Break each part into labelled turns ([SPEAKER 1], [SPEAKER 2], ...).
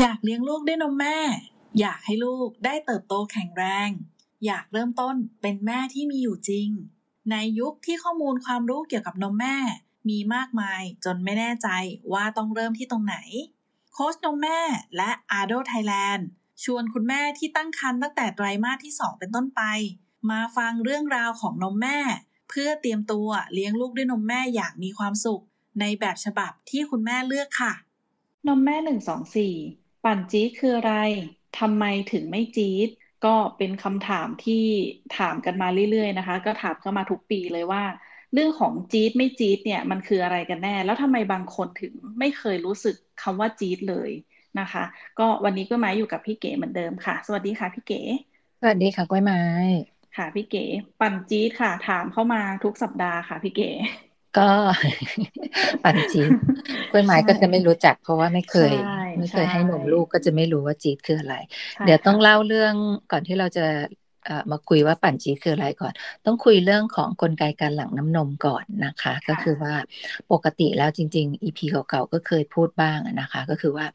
[SPEAKER 1] อยากเลี้ยงลูกด้วยนมแม่ อยากให้ลูกได้เติบโตแข็งแรง อยากเริ่มต้นเป็นแม่ที่มีอยู่จริง ในยุคที่ข้อมูลความรู้เกี่ยวกับนมแม่ มีมากมายจนไม่แน่ใจว่าต้องเริ่มที่ตรงไหน โค้ชนมแม่และอาโดไทยแลนด์ชวนคุณแม่ที่ตั้งครรภ์ตั้งแต่ไตรมาสที่ 2 เป็นต้นไป มาฟังเรื่องราวของนมแม่ เพื่อเตรียมตัวเลี้ยงลูกด้วยนมแม่อย่างมีความสุข ในแบบฉบับที่คุณแม่เลือกค่ะ
[SPEAKER 2] นมแม่หนึ่งสองสี่ ปั่นจี๊ดคืออะไรทำไมถึงไม่จี๊ดก็เป็นคำถามที่ถามกันมาเรื่อยๆนะคะ ก็ถามเข้ามาทุกปีเลยว่า เรื่องของจี๊ดไม่จี๊ดเนี่ยมันคืออะไรกันแน่ แล้วทำไมบางคนถึงไม่เคยรู้สึกคำว่าจี๊ดเลยนะคะ ก็วันนี้ก็มาอยู่กับพี่เก๋เหมือนเดิมค่ะ สวัสดีค่ะพี่เก๋
[SPEAKER 3] สวัสดีค่ะกล้วยไม้
[SPEAKER 2] ค่ะพี่เก๋ปั่นจี๊ดค่ะ ถามเข้ามาทุกสัปดาห์ค่ะพี่เก๋
[SPEAKER 3] ก็ปั่นจี๊ดกล้วยไม้ก็จะไม่รู้จักเพราะว่าไม่เคย
[SPEAKER 2] ใช่
[SPEAKER 3] ไม่เคย
[SPEAKER 2] ใช่
[SPEAKER 3] ให้นมลูกก็จะไม่รู้ว่าจี๊ดคืออะไร
[SPEAKER 2] ใช่
[SPEAKER 3] เดี๋ยวต้อง
[SPEAKER 2] ค่ะ
[SPEAKER 3] เล่าเรื่องก่อนที่เราจะเอ่อมาคุยว่าปั่นจี๊ดคืออะไรก่อน ต้องคุยเรื่องของกลไกการหลั่งน้ำนมก่อนนะคะ ก็คือว่าปกติแล้วจริง ๆ EP เก่าๆก็เคยพูดบ้างอะนะคะ ก็คือว่า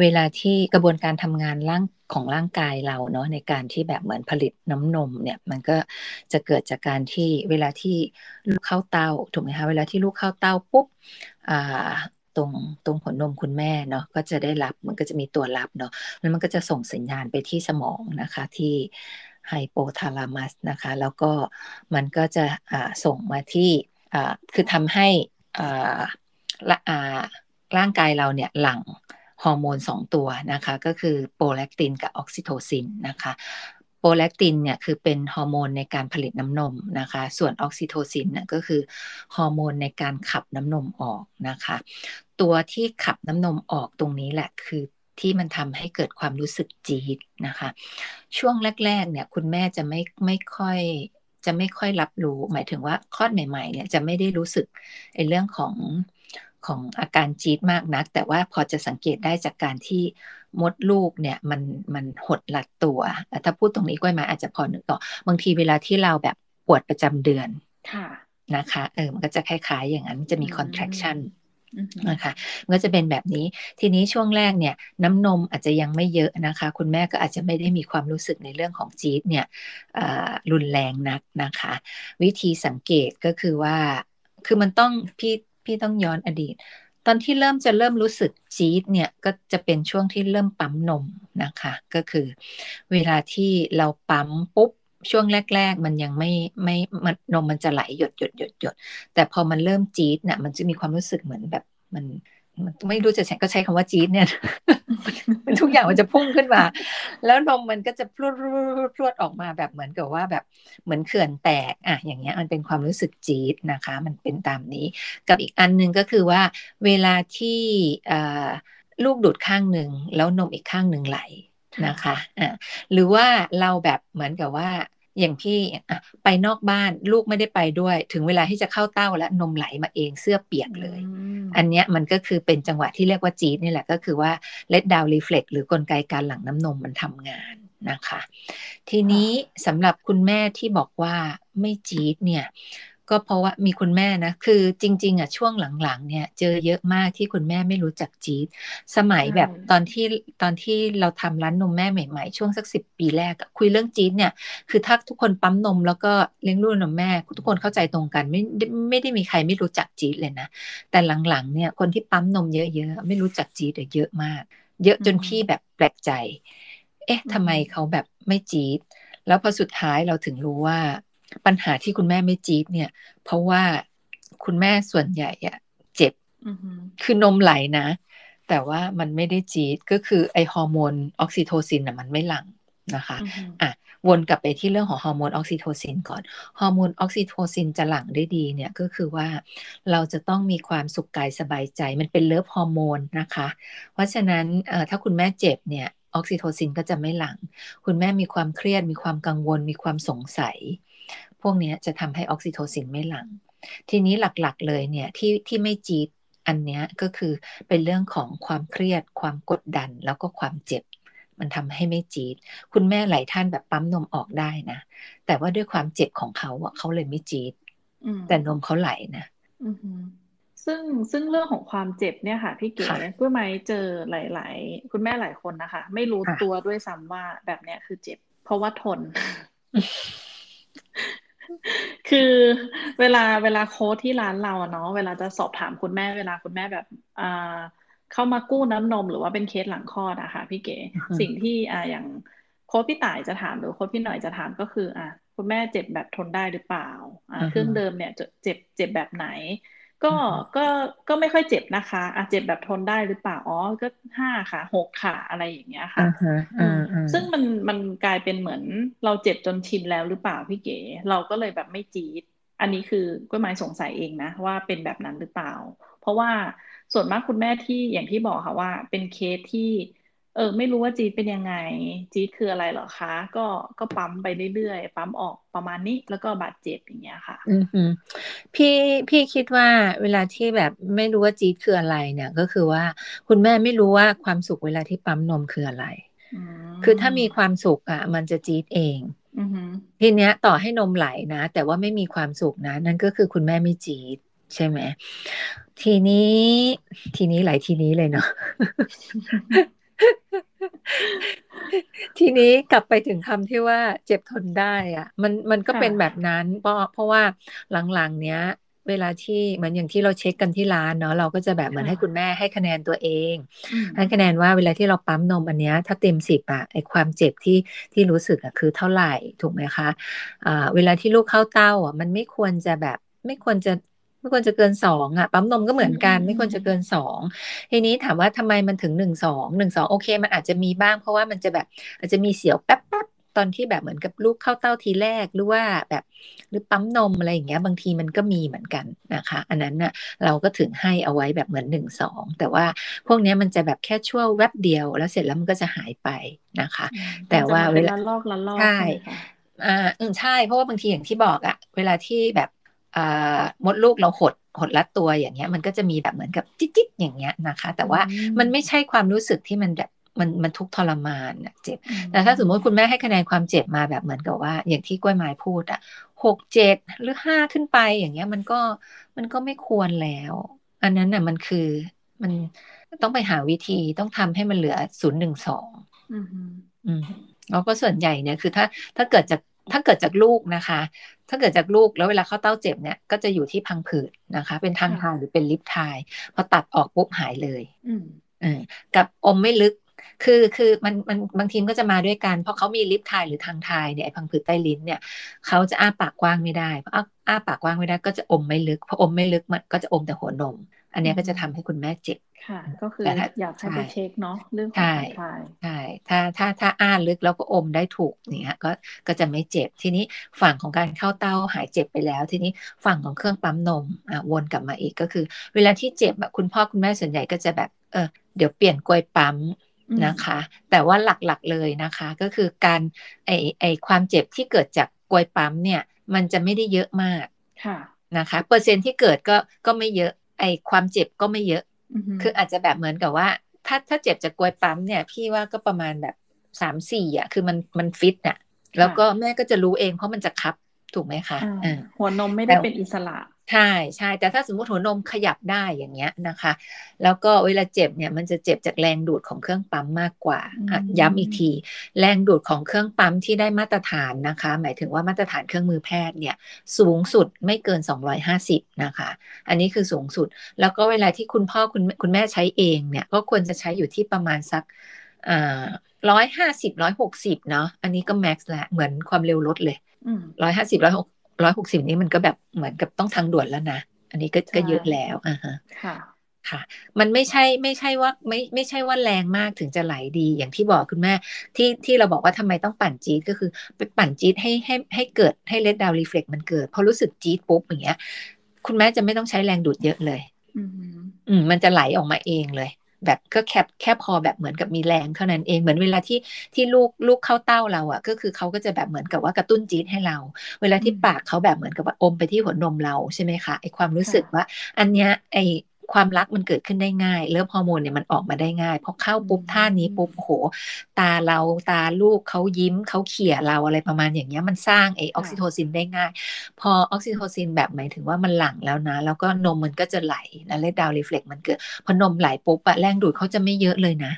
[SPEAKER 3] เวลาที่กระบวนการทำงานร่างของร่างกายเราเนาะในการที่แบบเหมือนผลิตน้ำนมเนี่ยมันก็จะเกิดจากการที่เวลาที่ลูกเข้าเต้าถูกไหมคะเวลาที่ลูกเข้าเต้าปุ๊บอ่า ตรงตรงหัวนมคุณแม่เนาะก็จะได้รับมันก็จะมีตัวรับเนาะแล้วมันก็จะส่งสัญญาณไปที่สมองนะคะที่ไฮโปทาลามัสนะคะ แล้วก็มันก็จะส่งมาที่คือทำให้ร่างกายเราเนี่ยหลั่งฮอร์โมนสองตัวนะคะ ก็คือโปรแลคตินกับออกซิโทซินนะคะ โปรแลคตินเนี่ยคือเป็นฮอร์โมนในการผลิตน้ำนมนะคะ ส่วนออกซิโทซินเนี่ยก็คือฮอร์โมนในการขับน้ำนมออกนะคะ ตัวที่ขับน้ำนมออกตรงนี้แหละคือที่มันทำให้เกิดความรู้สึกจี๊ดนะคะ ช่วงแรก ๆ เนี่ยคุณแม่จะไม่ไม่ค่อยจะไม่ค่อยรับรู้ หมายถึงว่าคลอดใหม่ ๆ เนี่ยจะไม่ได้รู้สึกไอ้เรื่องของของอาการจี๊ดมากนัก แต่ว่าพอจะสังเกตได้จากการที่ มดลูกเนี่ยมันมันหดหลัดตัวแต่ถ้าพูดตรงนี้ก้อยไมาอาจจะพอนึกออกบางทีเวลาที่เราแบบปวดประจำเดือน
[SPEAKER 2] ค่ะ
[SPEAKER 3] นะคะเออมันก็จะคล้ายๆ อย่างนั้นจะมี
[SPEAKER 2] อืม
[SPEAKER 3] contraction
[SPEAKER 2] อือหือ
[SPEAKER 3] นะคะมันก็จะเป็นแบบนี้ทีนี้ช่วงแรกเนี่ยน้ำนมอาจจะยังไม่เยอะนะคะ คุณแม่ก็อาจจะไม่ได้มีความรู้สึกในเรื่องของจี๊ดเนี่ยอ่ารุนแรงนักนะคะ วิธีสังเกตก็คือว่าคือมันต้องพี่พี่ต้องย้อนอดีต ตอนที่เริ่มจะเริ่มรู้สึกจี๊ดเนี่ยก็จะเป็นช่วงที่เริ่มปั๊มนมนะคะ ก็คือ เวลาที่เราปั๊มปุ๊บช่วงแรก ๆ มันยังไม่ไม่มันนมมันจะไหลหยดหยดหยดหยดแต่พอมันเริ่มจี๊ดเนี่ยมันจะมีความรู้สึกเหมือนแบบมันมัน ไม่รู้จะใช้ก็ใช้คำว่าจี๊ดเนี่ยมันทุกอย่างมันจะพุ่งขึ้นมา แล้วนมมันก็จะพรวดพรวดพรวดออกมาแบบเหมือนกับว่าแบบเหมือนเขื่อนแตกอะอย่างเงี้ยมันเป็นความรู้สึกจี๊ดนะคะ มันเป็นตามนี้ กับอีกอันหนึ่งก็คือว่า เวลาที่เอ่อลูกดูดข้างหนึ่งแล้วนมอีกข้างหนึ่งไหลนะคะอะหรือว่าเราแบบเหมือนกับว่า อย่างพี่อะไปนอกบ้านลูกไม่ได้ไปด้วย ถึงเวลาที่จะเข้าเต้าแล้วนมไหลมาเองเสื้อเปียกเลย
[SPEAKER 2] อืม
[SPEAKER 3] อันเนี้ยมันก็คือเป็นจังหวะที่เรียกว่าจี๊ดนี่แหละก็คือว่า let down reflex หรือกลไกการหลั่งน้ำนมมันทำงานนะคะ ทีนี้สำหรับคุณแม่ที่บอกว่าไม่จี๊ดเนี่ย ก็เพราะว่ามีคุณแม่นะ คือจริง ๆอะช่วงหลังๆ เนี่ย เจอเยอะมากที่คุณแม่ไม่รู้จักจี๊ดสมัยแบบ
[SPEAKER 2] ใช่
[SPEAKER 3] ตอนที่ตอนที่เราทำร้านนมแม่ใหม่ ๆ ช่วงสักสิบปีแรกอะคุยเรื่องจี๊ดเนี่ย คือถ้าทุกคนปั๊มนมแล้วก็เลี้ยงลูกนมแม่ ทุกคนเข้าใจตรงกัน ไม่ได้ไม่ได้มีใครไม่รู้จักจี๊ดเลยนะ แต่หลังๆ เนี่ยคนที่ปั๊มนมเยอะๆไม่รู้จักจี๊ดอะเยอะมาก เยอะจน
[SPEAKER 2] อืม
[SPEAKER 3] พี่แบบแปลกใจ เอ๊ะ
[SPEAKER 2] อืม
[SPEAKER 3] ทำไมเขาแบบไม่จี๊ดแล้วพอสุดท้ายเราถึงรู้ว่า ปัญหาที่คุณแม่ไม่จี๊ดเนี่ย เพราะว่าคุณแม่ส่วนใหญ่อะเจ็บ
[SPEAKER 2] อือหือ
[SPEAKER 3] คือนมไหลนะ แต่ว่ามันไม่ได้จี๊ดก็คือไอฮอร์โมนออกซิโทซินน่ะมันไม่หลั่งนะคะ
[SPEAKER 2] อือหือ
[SPEAKER 3] อะวนกลับไปที่เรื่องของฮอร์โมนออกซิโทซินก่อน ฮอร์โมนออกซิโทซินจะหลั่งได้ดีเนี่ยก็คือว่าเราจะต้องมีความสุขกายสบายใจ มันเป็น love hormone นะคะ เพราะฉะนั้นเอ่อถ้าคุณแม่เจ็บเนี่ย ออกซิโทซินก็จะไม่หลั่ง คุณแม่มีความเครียด มีความกังวล มีความสงสัย พวกเนี้ยจะทำให้ออกซิโทซินไม่หลั่ง ทีนี้หลักๆเลยเนี่ยที่ที่ไม่จี๊ดอันเนี้ยก็คือเป็นเรื่องของความเครียด ความกดดันแล้วก็ความเจ็บ มันทำให้ไม่จี๊ดคุณแม่หลายท่านแบบปั๊มนมออกได้นะ แต่ว่าด้วยความเจ็บของเขาอะเขาเลยไม่จี๊ด
[SPEAKER 2] อืม
[SPEAKER 3] แต่นมเขาไหลนะ
[SPEAKER 2] อือหือ ซึ่งซึ่งเรื่องของความเจ็บเนี่ยค่ะ พี่เก๋เพื่อไหมเจอหลาย ๆ คุณแม่หลายคนนะคะ ไม่รู้ตัวด้วยซ้ำว่าแบบเนี้ยคือเจ็บ เพราะว่าทน คือเวลาเวลาโค้ชที่ร้านเราเนาะเวลาจะสอบถามคุณแม่เวลาคุณแม่แบบอ่าเข้ามากู้น้ำนมหรือว่าเป็นเคสหลังคลอดอะค่ะพี่เก๋สิ่งที่อ่าอย่างโค้ชพี่ต่ายจะถามหรือโค้ชพี่หน่อยจะถามก็คือ อะคุณแม่เจ็บแบบทนได้หรือเปล่า อ่าเครื่องเดิมเนี่ยจะเจ็บเจ็บแบบไหน ก็ก็ก็ไม่ค่อยเจ็บนะคะอะเจ็บแบบทนได้หรือเปล่าอ๋อก็ห้าค่ะหกค่ะอะไรอย่างเงี้ยค่ะซึ่งมันมันกลายเป็นเหมือนเราเจ็บจนชินแล้วหรือเปล่าพี่เก๋ เราก็เลยแบบไม่จี๊ดอันนี้คือก็หมายสงสัยเองนะ ว่าเป็นแบบนั้นหรือเปล่า เพราะว่าส่วนมากคุณแม่ที่อย่างที่บอกค่ะว่า เป็นเคสที่ เออ ไม่รู้ว่าจีดเป็นยังไง จีดคืออะไรเหรอคะ ก็ก็ปั๊มไปเรื่อยๆปั๊มออกประมาณนี้ แล้วก็บาดเจ็บอย่างเงี้ยค่ะ
[SPEAKER 3] อืมพี่พี่คิดว่าเวลาที่แบบไม่รู้ว่าจีดคืออะไรเนี่ย ก็คือว่าคุณแม่ไม่รู้ว่าความสุขเวลาที่ปั๊มนมคืออะไรคือถ้ามีความสุขอะ มันจะจีดเองทีเนี้ยต่อให้นมไหลนะ แต่ว่าไม่มีความสุขนะ นั่นก็คือคุณแม่ไม่จีดใช่ไหมทีนี้ทีนี้หลายทีนี้เลยเนาะ ทีนี้กลับไปถึงคำที่ว่าเจ็บทนได้อะมันมันก็เป็นแบบนั้น เพราะเพราะว่าหลังๆ เนี้ย เวลาที่เหมือนอย่างที่เราเช็คกันที่ร้านเนาะเราก็จะแบบเหมือนให้คุณแม่ให้คะแนนตัวเองให้คะแนนว่าเวลาที่เราปั๊มนมอันเนี้ย ถ้าเต็มสิบอะไอความเจ็บที่ที่รู้สึกอะคือเท่าไหร่ถูกไหมคะอ่าเวลาที่ลูกเข้าเต้าอะมันไม่ควรจะแบบไม่ควรจะ ไม่ควรจะเกินสองอะปั๊มนมก็เหมือนกัน ไม่ควรจะเกินสองทีนี้ถามว่าทำไมมันถึงหนึ่งสองหนึ่งสองโอเค มันอาจจะมีบ้างเพราะว่ามันจะแบบ อาจจะมีเสียวแป๊บแป๊บตอนที่แบบเหมือนกับลูกเข้าเต้าทีแรกหรือว่าแบบหรือปั๊มนมอะไรอย่างเงี้ย บางทีมันก็มีเหมือนกันนะคะ อันนั้นน่ะเราก็ถึงให้เอาไว้แบบเหมือนหนึ่งสองแต่ว่าพวกนี้มันจะแบบแค่ช่วงแวบเดียว แล้วเสร็จแล้วมันก็จะหายไปนะคะ แต่ว่าเวลา
[SPEAKER 2] ลอกละลอก
[SPEAKER 3] ใช่อ่าอืมใช่ เพราะว่าบางทีอย่างที่บอกอะเวลาที่แบบ มดลูกเราหดหดรัดตัวอย่างเงี้ย มันก็จะมีแบบเหมือนกับจิ๊ดๆอย่างเงี้ยนะคะ แต่ว่ามันไม่ใช่ความรู้สึกที่มันแบบมันมันทุกทรมานเจ็บแต่ถ้าสมมติคุณแม่ให้คะแนนความเจ็บมาแบบเหมือนกับว่า อย่างที่กล้วยไม้พูดอะหกเจ็ดหรือห้าขึ้นไปอย่างเงี้ยมันก็มันก็ไม่ควรแล้ว อันนั้นน่ะมันคือมันต้องไปหาวิธีต้องทำให้มันเหลือศูนย์หนึ่งสองอืมแล้วก็ส่วนใหญ่เนี่ยคือถ้าถ้าเกิดจาก ถ้าเกิดจากลูกนะคะ ถ้าเกิดจากลูกแล้วเวลาเข้าเต้าเจ็บเนี่ยก็จะอยู่ที่พังผืดนะคะ เป็นทางทายหรือเป็นลิฟทายพอตัดออกปุ๊บหายเลยอืมกับอมไม่ลึกคือคือมันมันบางทีมก็จะมาด้วยกัน เพราะเขามีลิฟทายหรือทางทายเนี่ยไอ้พังผืดใต้ลิ้นเนี่ยเขาจะอ้าปากกว้างไม่ได้เพราะอ้าปากกว้างไม่ได้ก็จะอมไม่ลึกพออมไม่ลึกมันก็จะอมแต่หัวนม อันนี้ก็จะทำให้คุณแม่เจ็บ
[SPEAKER 2] ค่ะ ก็คืออยากให้ไปเช็คเนาะเรื่องของทาย
[SPEAKER 3] ใช่ถ้าถ้าถ้าอ้าลึกแล้วก็อมได้ถูกเนี่ยก็ก็จะไม่เจ็บทีนี้ฝั่งของการเข้าเต้าหายเจ็บไปแล้ว ทีนี้ฝั่งของเครื่องปั๊มนมอะวนกลับมาอีกก็คือ เวลาที่เจ็บแบบคุณพ่อคุณแม่ส่วนใหญ่ก็จะแบบเออเดี๋ยวเปลี่ยนกลวยปั๊มนะคะ แต่ว่าหลักๆเลยนะคะ ก็คือการไอไอความเจ็บที่เกิดจากกลวยปั๊มเนี่ย มันจะไม่ได้เยอะมาก
[SPEAKER 2] ค่ะ
[SPEAKER 3] นะคะเปอร์เซ็นที่เกิดก็ก็ไม่เยอะ ไอความเจ็บก็ไม่เยอะ คืออาจจะแบบเหมือนกับว่า ถ้าถ้าเจ็บจากกลวยปั๊มเนี่ย พี่ว่าก็ประมาณแบบสามสี่อะ คือมันมันฟิตอะ แล้วก็แม่ก็จะรู้เองเพราะมันจะคับ ถูกไหมคะ
[SPEAKER 2] หัวนมไม่ได้เป็นอิสระ
[SPEAKER 3] ใช่ใช่แต่ถ้าสมมติหัวนมขยับได้อย่างเงี้ยนะคะ แล้วก็เวลาเจ็บเนี่ยมันจะเจ็บจากแรงดูดของเครื่องปั๊มมากกว่าย้ำอีกที แรงดูดของเครื่องปั๊มที่ได้มาตรฐานนะคะ หมายถึงว่ามาตรฐานเครื่องมือแพทย์เนี่ย สูงสุดไม่เกิน 250 นะคะ อันนี้คือสูงสุด แล้วก็เวลาที่คุณพ่อคุณคุณแม่ใช้เองเนี่ย ก็ควรจะใช้อยู่ที่ประมาณสักร้อยห้าสิบร้อยหกสิบเนาะอันนี้ก็แม็กซ์แหละเหมือนความเร็วรถเลย ร้อยห้าสิบร้อยหกร้อยหกสิบนี้มันก็แบบเหมือนกับต้องทางด่วนแล้วนะ อันนี้ก็ก็เยอะแล้วอ่าฮะ
[SPEAKER 2] ค่ะ
[SPEAKER 3] ค่ะ มันไม่ใช่ไม่ใช่ว่าไม่ไม่ใช่ว่าแรงมากถึงจะไหลดีอย่างที่บอกคุณแม่ ที่ที่เราบอกว่าทำไมต้องปั่นจี๊ดก็คือไปปั่นจี๊ดให้ให้ให้เกิดให้ let-down reflex มันเกิดพอรู้สึกจี๊ดปุ๊บอย่างเงี้ย คุณแม่จะไม่ต้องใช้แรงดูดเยอะเลย อืมมันจะไหลออกมาเองเลย แบบก็แค่แค่พอแบบเหมือนกับมีแรงเท่านั้นเองเหมือนเวลาที่ที่ลูกลูกเข้าเต้าเราอะ่ะ ก็คือเขาก็จะแบบเหมือนกับว่ากระตุ้นจี๊ดให้เรา เวลาที่ปากเขาแบบเหมือนกับว่าอมไปที่หัวนมเราใช่ไหมคะไอความรู้สึกว่า อันเนี้ยไอ ความรักมันเกิดขึ้นได้ง่าย love hormone เนี่ยมันออกมาได้ง่ายพอเข้าปุ๊บท่านี้ปุ๊บโอ้โห ตาเราตาลูกเขายิ้มเขาเขี่ยเราอะไรประมาณอย่างเงี้ยมันสร้างไอออกซิโทซินได้ง่าย พอออกซิโทซินแบบหมายถึงว่ามันหลั่งแล้วนะ แล้วก็นมมันก็จะไหลนะ let-down reflex มันเกิดพอนมไหลปุ๊บอะแรงดูดเขาจะไม่เยอะเลยนะ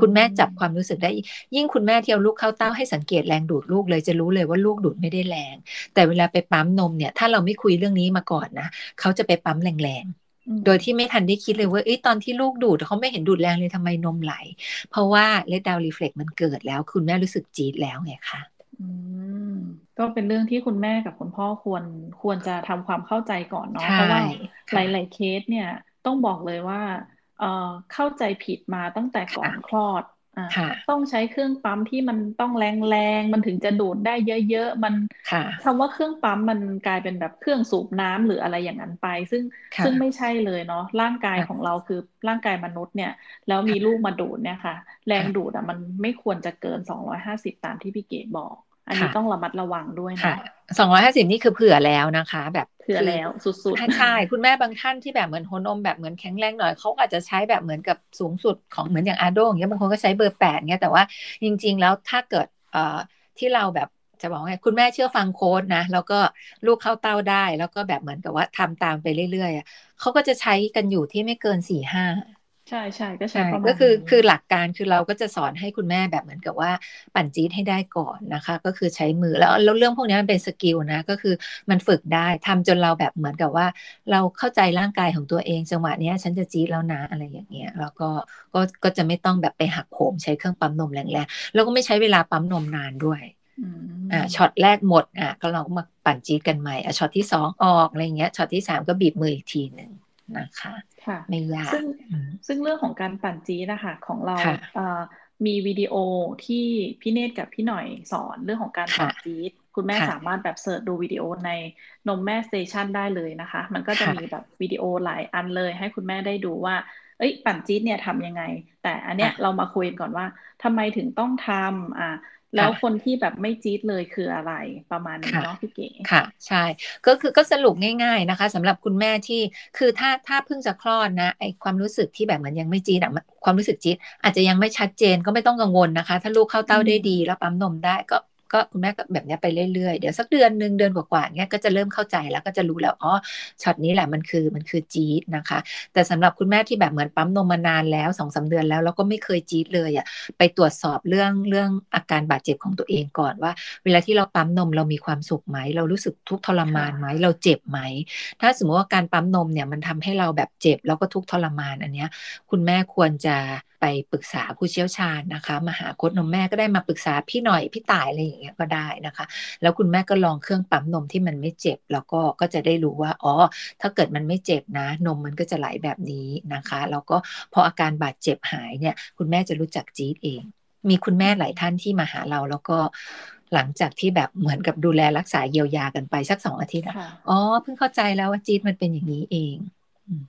[SPEAKER 3] คุณแม่จับความรู้สึกได้ ยิ่งคุณแม่ที่เอาลูกเข้าเต้าให้สังเกตแรงดูดลูกเลยจะรู้เลยว่าลูกดูดไม่ได้แรง แต่เวลาไปปั๊มนมเนี่ย ถ้าเราไม่คุยเรื่องนี้มาก่อนนะเขาจะไปปั๊มแรงๆ โดยที่ไม่ทันได้คิดเลยว่าเอ้ยตอนที่ลูกดูดเขาไม่เห็นดูดแรงเลยทำไมนมไหล เพราะว่า let-down reflex มันเกิดแล้ว คุณแม่รู้สึกจี๊ดแล้วไงคะ
[SPEAKER 2] อืมก็เป็นเรื่องที่คุณแม่กับคุณพ่อควรควรจะทำความเข้าใจก่อนเนาะ
[SPEAKER 3] ใช่
[SPEAKER 2] เพราะว่าห
[SPEAKER 3] ค่ะห
[SPEAKER 2] ลาย ๆ เคสเนี่ยต้องบอกเลยว่าเอ่อเข้าใจผิดมาตั้งแต่ก่อนคลอดอะ
[SPEAKER 3] ค่ะ
[SPEAKER 2] ต้องใช้เครื่องปั๊มที่มันต้องแรงๆ มันถึงจะดูดได้เยอะๆ มัน
[SPEAKER 3] ค่ะ
[SPEAKER 2] คำว่าเครื่องปั๊มมันกลายเป็นแบบเครื่องสูบน้ำหรืออะไรอย่างนั้นไป ซึ่ง
[SPEAKER 3] ค่ะ
[SPEAKER 2] ซึ่งไม่ใช่เลยเนาะร่างกาย
[SPEAKER 3] ค่ะ
[SPEAKER 2] ของเราคือร่างกายมนุษย์เนี่ย แล้วมีลูกมาดูดเนี่ยค่ะ แรง
[SPEAKER 3] ค่ะ
[SPEAKER 2] ดูดอะมันไม่ควรจะเกิน250ตามที่พี่เก๋บอก อันนี้
[SPEAKER 3] ค่ะ
[SPEAKER 2] ต้องระมัดระวังด้วย
[SPEAKER 3] ค่ะ
[SPEAKER 2] เนาะ
[SPEAKER 3] สองร้อยห้าสิบนี่คือเผื่อแล้วนะคะ แบบ
[SPEAKER 2] เผื่อแล้วสุด
[SPEAKER 3] ใช่ใช่คุณแม่บางท่านที่แบบเหมือนหัวนมแบบเหมือนแข็งแรงหน่อยเขาอาจจะใช้แบบเหมือนกับสูงสุดของเหมือนอย่างอาโดอย่างเงี้ยบางคนก็ใช้เบอร์แปดเงี้ยแต่ว่าจริง ๆ แล้วถ้าเกิดเอ่อที่เราแบบจะบอกว่าไงคุณแม่เชื่อฟังโค้ดนะ แล้วก็ลูกเข้าเต้าได้ แล้วก็แบบเหมือนกับว่าทำตามไปเรื่อยๆอะเขาก็จะใช้กันอยู่ที่ไม่เกินสี่ห้า
[SPEAKER 2] ๆ ใช่ใช่ก็ใช้
[SPEAKER 3] ใช่
[SPEAKER 2] ประมาณ
[SPEAKER 3] ก็คือ
[SPEAKER 2] นี้
[SPEAKER 3] คือหลักการคือเราก็จะสอนให้คุณแม่แบบเหมือนกับว่าปั่นจี๊ดให้ได้ก่อนนะคะ ก็คือใช้มือแล้วแล้วเรื่องพวกนี้มันเป็นสกิลนะก็คือมันฝึกได้ทำจนเราแบบเหมือนกับว่า เราเข้าใจร่างกายของตัวเองจังหวะเนี้ยฉันจะจี๊ดแล้วนะอะไรอย่างเงี้ยแล้วก็ก็ก็จะไม่ต้องแบบไปหักโหมใช้เครื่องปั๊มนมแรงๆแล้วก็ไม่ใช้เวลาปั๊มนมนานด้วย
[SPEAKER 2] อืม
[SPEAKER 3] อ่าช็อตแรกหมดอะก็เราก็มาปั่นจี๊ดกันใหม่อะช็อตที่สองออกอะไรเงี้ยช็อตที่สามก็บีบมืออีกทีหนึ่ง นะคะ
[SPEAKER 2] ค่ะ
[SPEAKER 3] ไม่ยาก
[SPEAKER 2] ซึ่ง
[SPEAKER 3] อืม
[SPEAKER 2] ซึ่งเรื่องของการปั่นจี๊ดนะคะของเรา
[SPEAKER 3] ค่ะ
[SPEAKER 2] เอ่อมีวิดีโอที่พี่เนตรกับพี่หน่อยสอนเรื่องของการปั่น
[SPEAKER 3] ค่ะ
[SPEAKER 2] จี๊ดคุณแม่
[SPEAKER 3] ค่ะ
[SPEAKER 2] สามารถแบบเสิร์ชดูวิดีโอในนมแม่สเตชันได้เลยนะคะ มันก็จะ
[SPEAKER 3] ค่ะ
[SPEAKER 2] มีแบบวิดีโอหลายอันเลย ให้คุณแม่ได้ดูว่า เอ้ยปั่นจี๊ดเนี่ยทำยังไง แต่อันเนี้ย
[SPEAKER 3] ค่ะ
[SPEAKER 2] เรามาคุยกันก่อนว่าทำไมถึงต้องทำอะ แล้ว
[SPEAKER 3] ค่ะ
[SPEAKER 2] คนที่แบบไม่จี๊ดเลยคืออะไรประมาณนี้
[SPEAKER 3] ค่ะ
[SPEAKER 2] เนาะพี่เก๋
[SPEAKER 3] ค่ะ ใช่ ก็คือก็สรุปง่าย ๆนะคะสำหรับคุณแม่ที่คือถ้าถ้าเพิ่งจะคลอดนะไอความรู้สึกที่แบบเหมือนยังไม่จี๊ดอะมันความรู้สึกจี๊ดอาจจะยังไม่ชัดเจนก็ไม่ต้องกังวลนะคะ ถ้าลูกเข้าเต้าได้ดี แล้วปั๊มนมได้ก็ ก็คุณแม่ก็แบบนี้ไปเรื่อยๆ เดี๋ยวสักเดือนหนึ่งเดือนกว่าๆเนี้ยก็จะเริ่มเข้าใจแล้วก็จะรู้แล้วอ๋อช็อตนี้แหละมันคือมันคือจี๊ดนะคะ แต่สำหรับคุณแม่ที่แบบเหมือนปั๊มนมมานานแล้วสองสาเดือนแล้วแล้วก็ไม่เคยจี๊ดเลยอะไปตรวจสอบเรื่องเรื่องอาการบาดเจ็บของตัวเองก่อนว่า เวลาที่เราปั๊มนมเรามีความสุขไหมเรารู้สึกทุกทรมานไหมเราเจ็บไหม ถ้าสมมติว่าการปั๊มนมเนี่ยมันทำให้เราแบบเจ็บแล้วก็ทุกทรมานอันเนี้ย คุณแม่ควรจะ ไปปรึกษาผู้เชี่ยวชาญนะคะ มาหาโค้ชนมแม่ก็ได้มาปรึกษาพี่หน่อยพี่ต่ายอะไรอย่างเงี้ยก็ได้นะคะ แล้วคุณแม่ก็ลองเครื่องปั๊มนมที่มันไม่เจ็บ แล้วก็ก็จะได้รู้ว่าอ๋อถ้าเกิดมันไม่เจ็บนะ นมมันก็จะไหลแบบนี้นะคะแล้วก็พออาการบาดเจ็บหายเนี่ย คุณแม่จะรู้จักจี๊ดเอง มีคุณแม่หลายท่านที่มาหาเราแล้วก็หลังจากที่แบบเหมือนกับดูแลรักษาเยียวยากันไปสักสองอาทิตย์อะ
[SPEAKER 2] ค่ะ
[SPEAKER 3] อ๋อเพิ่งเข้าใจแล้วว่าจี๊ดมันเป็นอย่างนี้เอง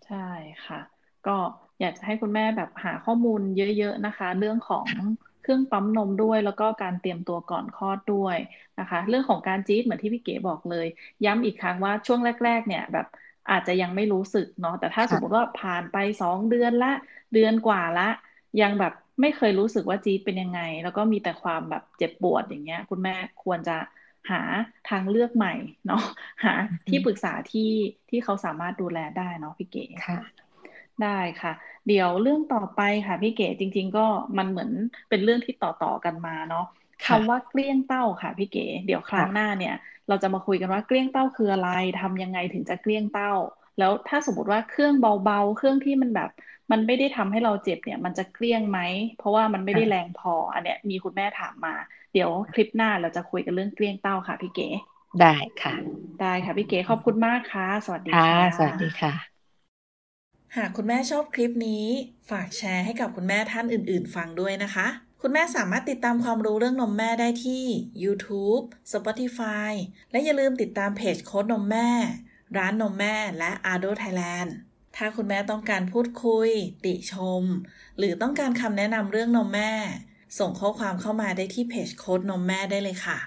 [SPEAKER 2] ใช่ค่ะ ก็ อยากจะให้คุณแม่แบบหาข้อมูลเยอะ ๆนะคะ เรื่องของเครื่องปั๊มนมด้วยแล้วก็การเตรียมตัวก่อนคลอดด้วยนะคะ เรื่องของการจี๊ดเหมือนที่พี่เก๋บอกเลย ย้ำอีกครั้งว่าช่วงแรก ๆ เนี่ยแบบอาจจะยังไม่รู้สึกเนาะแต่ถ้าสมมติว่าผ่านไปสองเดือนละ เดือนกว่าละ ยังแบบไม่เคยรู้สึกว่าจี๊ดเป็นยังไง แล้วก็มีแต่ความแบบเจ็บปวดอย่างเงี้ย คุณแม่ควรจะหาทางเลือกใหม่เนาะหาที่ปรึกษาที่ที่เขาสามารถดูแลได้เนาะพี่เก๋
[SPEAKER 3] ค่ะ
[SPEAKER 2] ได้ค่ะ เดี๋ยวเรื่องต่อไปค่ะพี่เก๋จริง ๆ ก็มันเหมือนเป็นเรื่องที่ต่อต่อกันมาเนาะ
[SPEAKER 3] ค่ะ
[SPEAKER 2] คำว่าเกลี้ยงเต้าค่ะพี่เก๋เดี๋ยวครั้ง
[SPEAKER 3] ค่ะ
[SPEAKER 2] หน้าเนี่ย เราจะมาคุยกันว่าเกลี้ยงเต้าคืออะไรทำยังไงถึงจะเกลี้ยงเต้า แล้วถ้าสมมติว่าเครื่องเบาๆ เครื่องที่มันแบบ มันไม่ได้ทำให้เราเจ็บเนี่ย มันจะเกลี้ยงไหมเพราะว่ามันไม่ได้แรงพออันเนี้ยมีคุณแม่ถามมา เดี๋ยวคลิปหน้าเราจะคุยกันเรื่องเกลี้ยงเต้าค่ะพี่เก๋
[SPEAKER 3] ได้ค่ะ
[SPEAKER 2] ได้ค่ะพี่เก๋ขอบคุณมากค่ะ สวัสดี
[SPEAKER 3] ค่ะ
[SPEAKER 2] ค่ะ
[SPEAKER 3] สวัสดีค่ะ
[SPEAKER 1] หากคุณแม่ชอบคลิปนี้ ฝากแชร์ให้กับคุณแม่ท่านอื่น ๆ ฟังด้วยนะคะ คุณแม่สามารถติดตามความรู้เรื่องนมแม่ได้ที่ YouTube Spotify และอย่าลืมติดตามเพจโค้ดนมแม่ ร้านนมแม่และ Ado Thailand ถ้าคุณแม่ต้องการพูดคุย ติชม หรือต้องการคำแนะนำเรื่องนมแม่ ส่งข้อความเข้ามาได้ที่เพจโค้ดนมแม่ได้เลยค่ะ